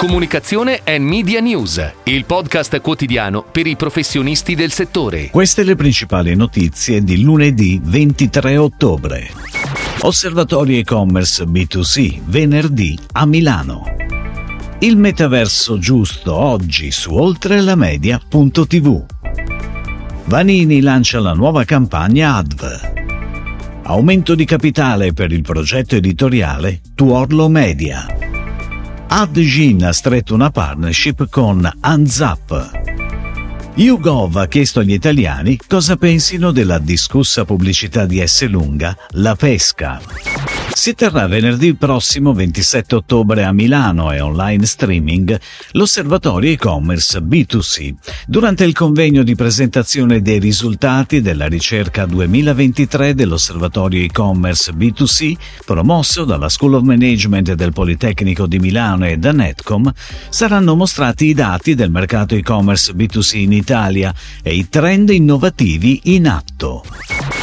Comunicazione e Media News, il podcast quotidiano per i professionisti del settore. Queste le principali notizie di lunedì 23 ottobre. Osservatorio e-commerce B2C, venerdì a Milano. Il metaverso giusto oggi su oltrelamedia.tv. Vanini lancia la nuova campagna ADV. Aumento di capitale per il progetto editoriale Tuorlo Media. Adgin ha stretto una partnership con Anzap. YouGov ha chiesto agli italiani cosa pensino della discussa pubblicità di S. Lunga, La Pesca. Si terrà venerdì prossimo 27 ottobre a Milano e online streaming l'osservatorio e-commerce B2C durante il convegno di presentazione dei risultati della ricerca 2023 dell'osservatorio e-commerce B2C promosso dalla School of Management del Politecnico di Milano e da Netcom saranno mostrati i dati del mercato e-commerce B2C in Italia e i trend innovativi in atto.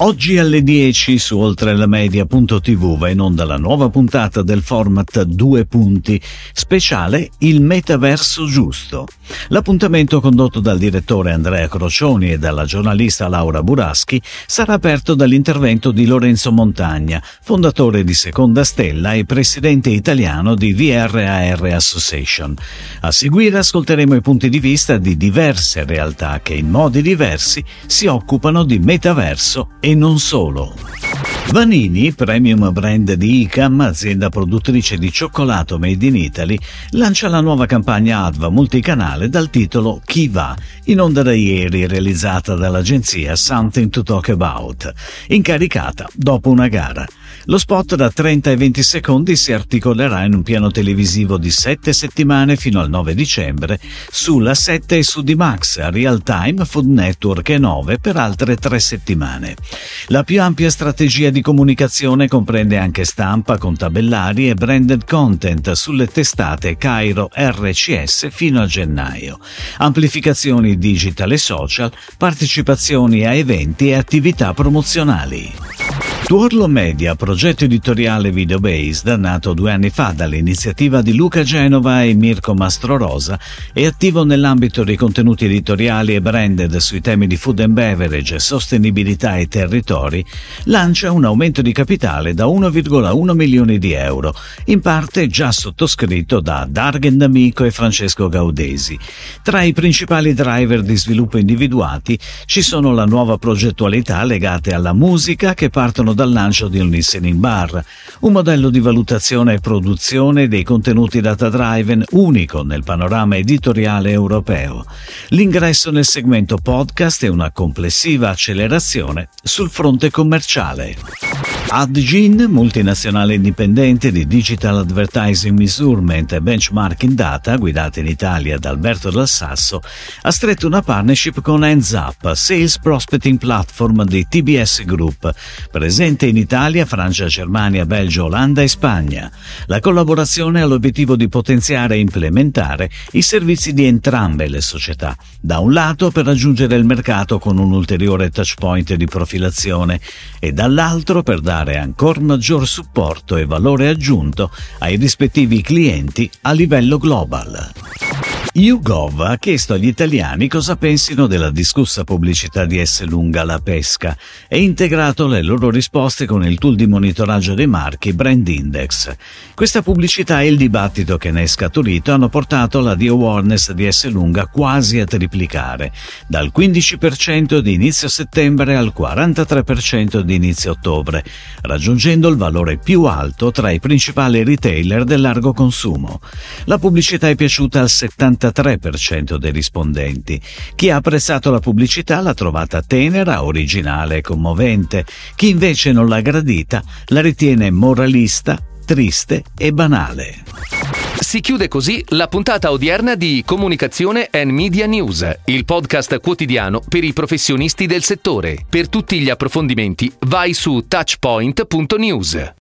Oggi alle 10 su oltrelamedia.tv va in onda la nuova puntata del format Due Punti, speciale Il Metaverso Giusto. L'appuntamento condotto dal direttore Andrea Crocioni e dalla giornalista Laura Buraschi sarà aperto dall'intervento di Lorenzo Montagna, fondatore di Seconda Stella e presidente italiano di VRAR Association. A seguire ascolteremo i punti di vista di diverse realtà che in modi diversi si occupano di metaverso e non solo. Vanini, premium brand di ICAM, azienda produttrice di cioccolato made in Italy, lancia la nuova campagna ADVA multicanale dal titolo Chi va, in onda da ieri realizzata dall'agenzia Something to Talk About, incaricata dopo una gara. Lo spot da 30 e 20 secondi si articolerà in un piano televisivo di 7 settimane fino al 9 dicembre sulla 7 e su D-Max, Real Time, Food Network e 9 per altre 3 settimane. La più ampia strategia di comunicazione comprende anche stampa con tabellari e branded content sulle testate Cairo RCS fino a gennaio, amplificazioni digital e social, partecipazioni a eventi e attività promozionali. Tuorlo Media, progetto editoriale video-based, nato due anni fa dall'iniziativa di Luca Genova e Mirko Mastrorosa, è attivo nell'ambito dei contenuti editoriali e branded sui temi di food and beverage, sostenibilità e territori, lancia un aumento di capitale da 1,1 milioni di euro, in parte già sottoscritto da Dargen D'Amico e Francesco Gaudesi. Tra i principali driver di sviluppo individuati ci sono la nuova progettualità legate alla musica che partono dal lancio di un listening bar, un modello di valutazione e produzione dei contenuti data driven unico nel panorama editoriale europeo, l'ingresso nel segmento podcast e una complessiva accelerazione sul fronte commerciale. Adgin, multinazionale indipendente di Digital Advertising Measurement e Benchmarking Data, guidata in Italia da Alberto Dal Sasso, ha stretto una partnership con EndsUp, Sales Prospecting Platform di TBS Group, presente in Italia, Francia, Germania, Belgio, Olanda e Spagna. La collaborazione ha l'obiettivo di potenziare e implementare i servizi di entrambe le società, da un lato per raggiungere il mercato con un ulteriore touchpoint di profilazione e dall'altro per dare ancora maggior supporto e valore aggiunto ai rispettivi clienti a livello global. YouGov ha chiesto agli italiani cosa pensino della discussa pubblicità di S. Lunga La Pesca e integrato le loro risposte con il tool di monitoraggio dei marchi Brand Index. Questa pubblicità e il dibattito che ne è scaturito hanno portato la di awareness di S. Lunga quasi a triplicare, dal 15% di inizio settembre al 43% di inizio ottobre, raggiungendo il valore più alto tra i principali retailer del largo consumo. La pubblicità è piaciuta al 70 93% dei rispondenti. Chi ha apprezzato la pubblicità l'ha trovata tenera, originale e commovente. Chi invece non l'ha gradita la ritiene moralista, triste e banale. Si chiude così la puntata odierna di Comunicazione and Media News, il podcast quotidiano per i professionisti del settore. Per tutti gli approfondimenti vai su touchpoint.news.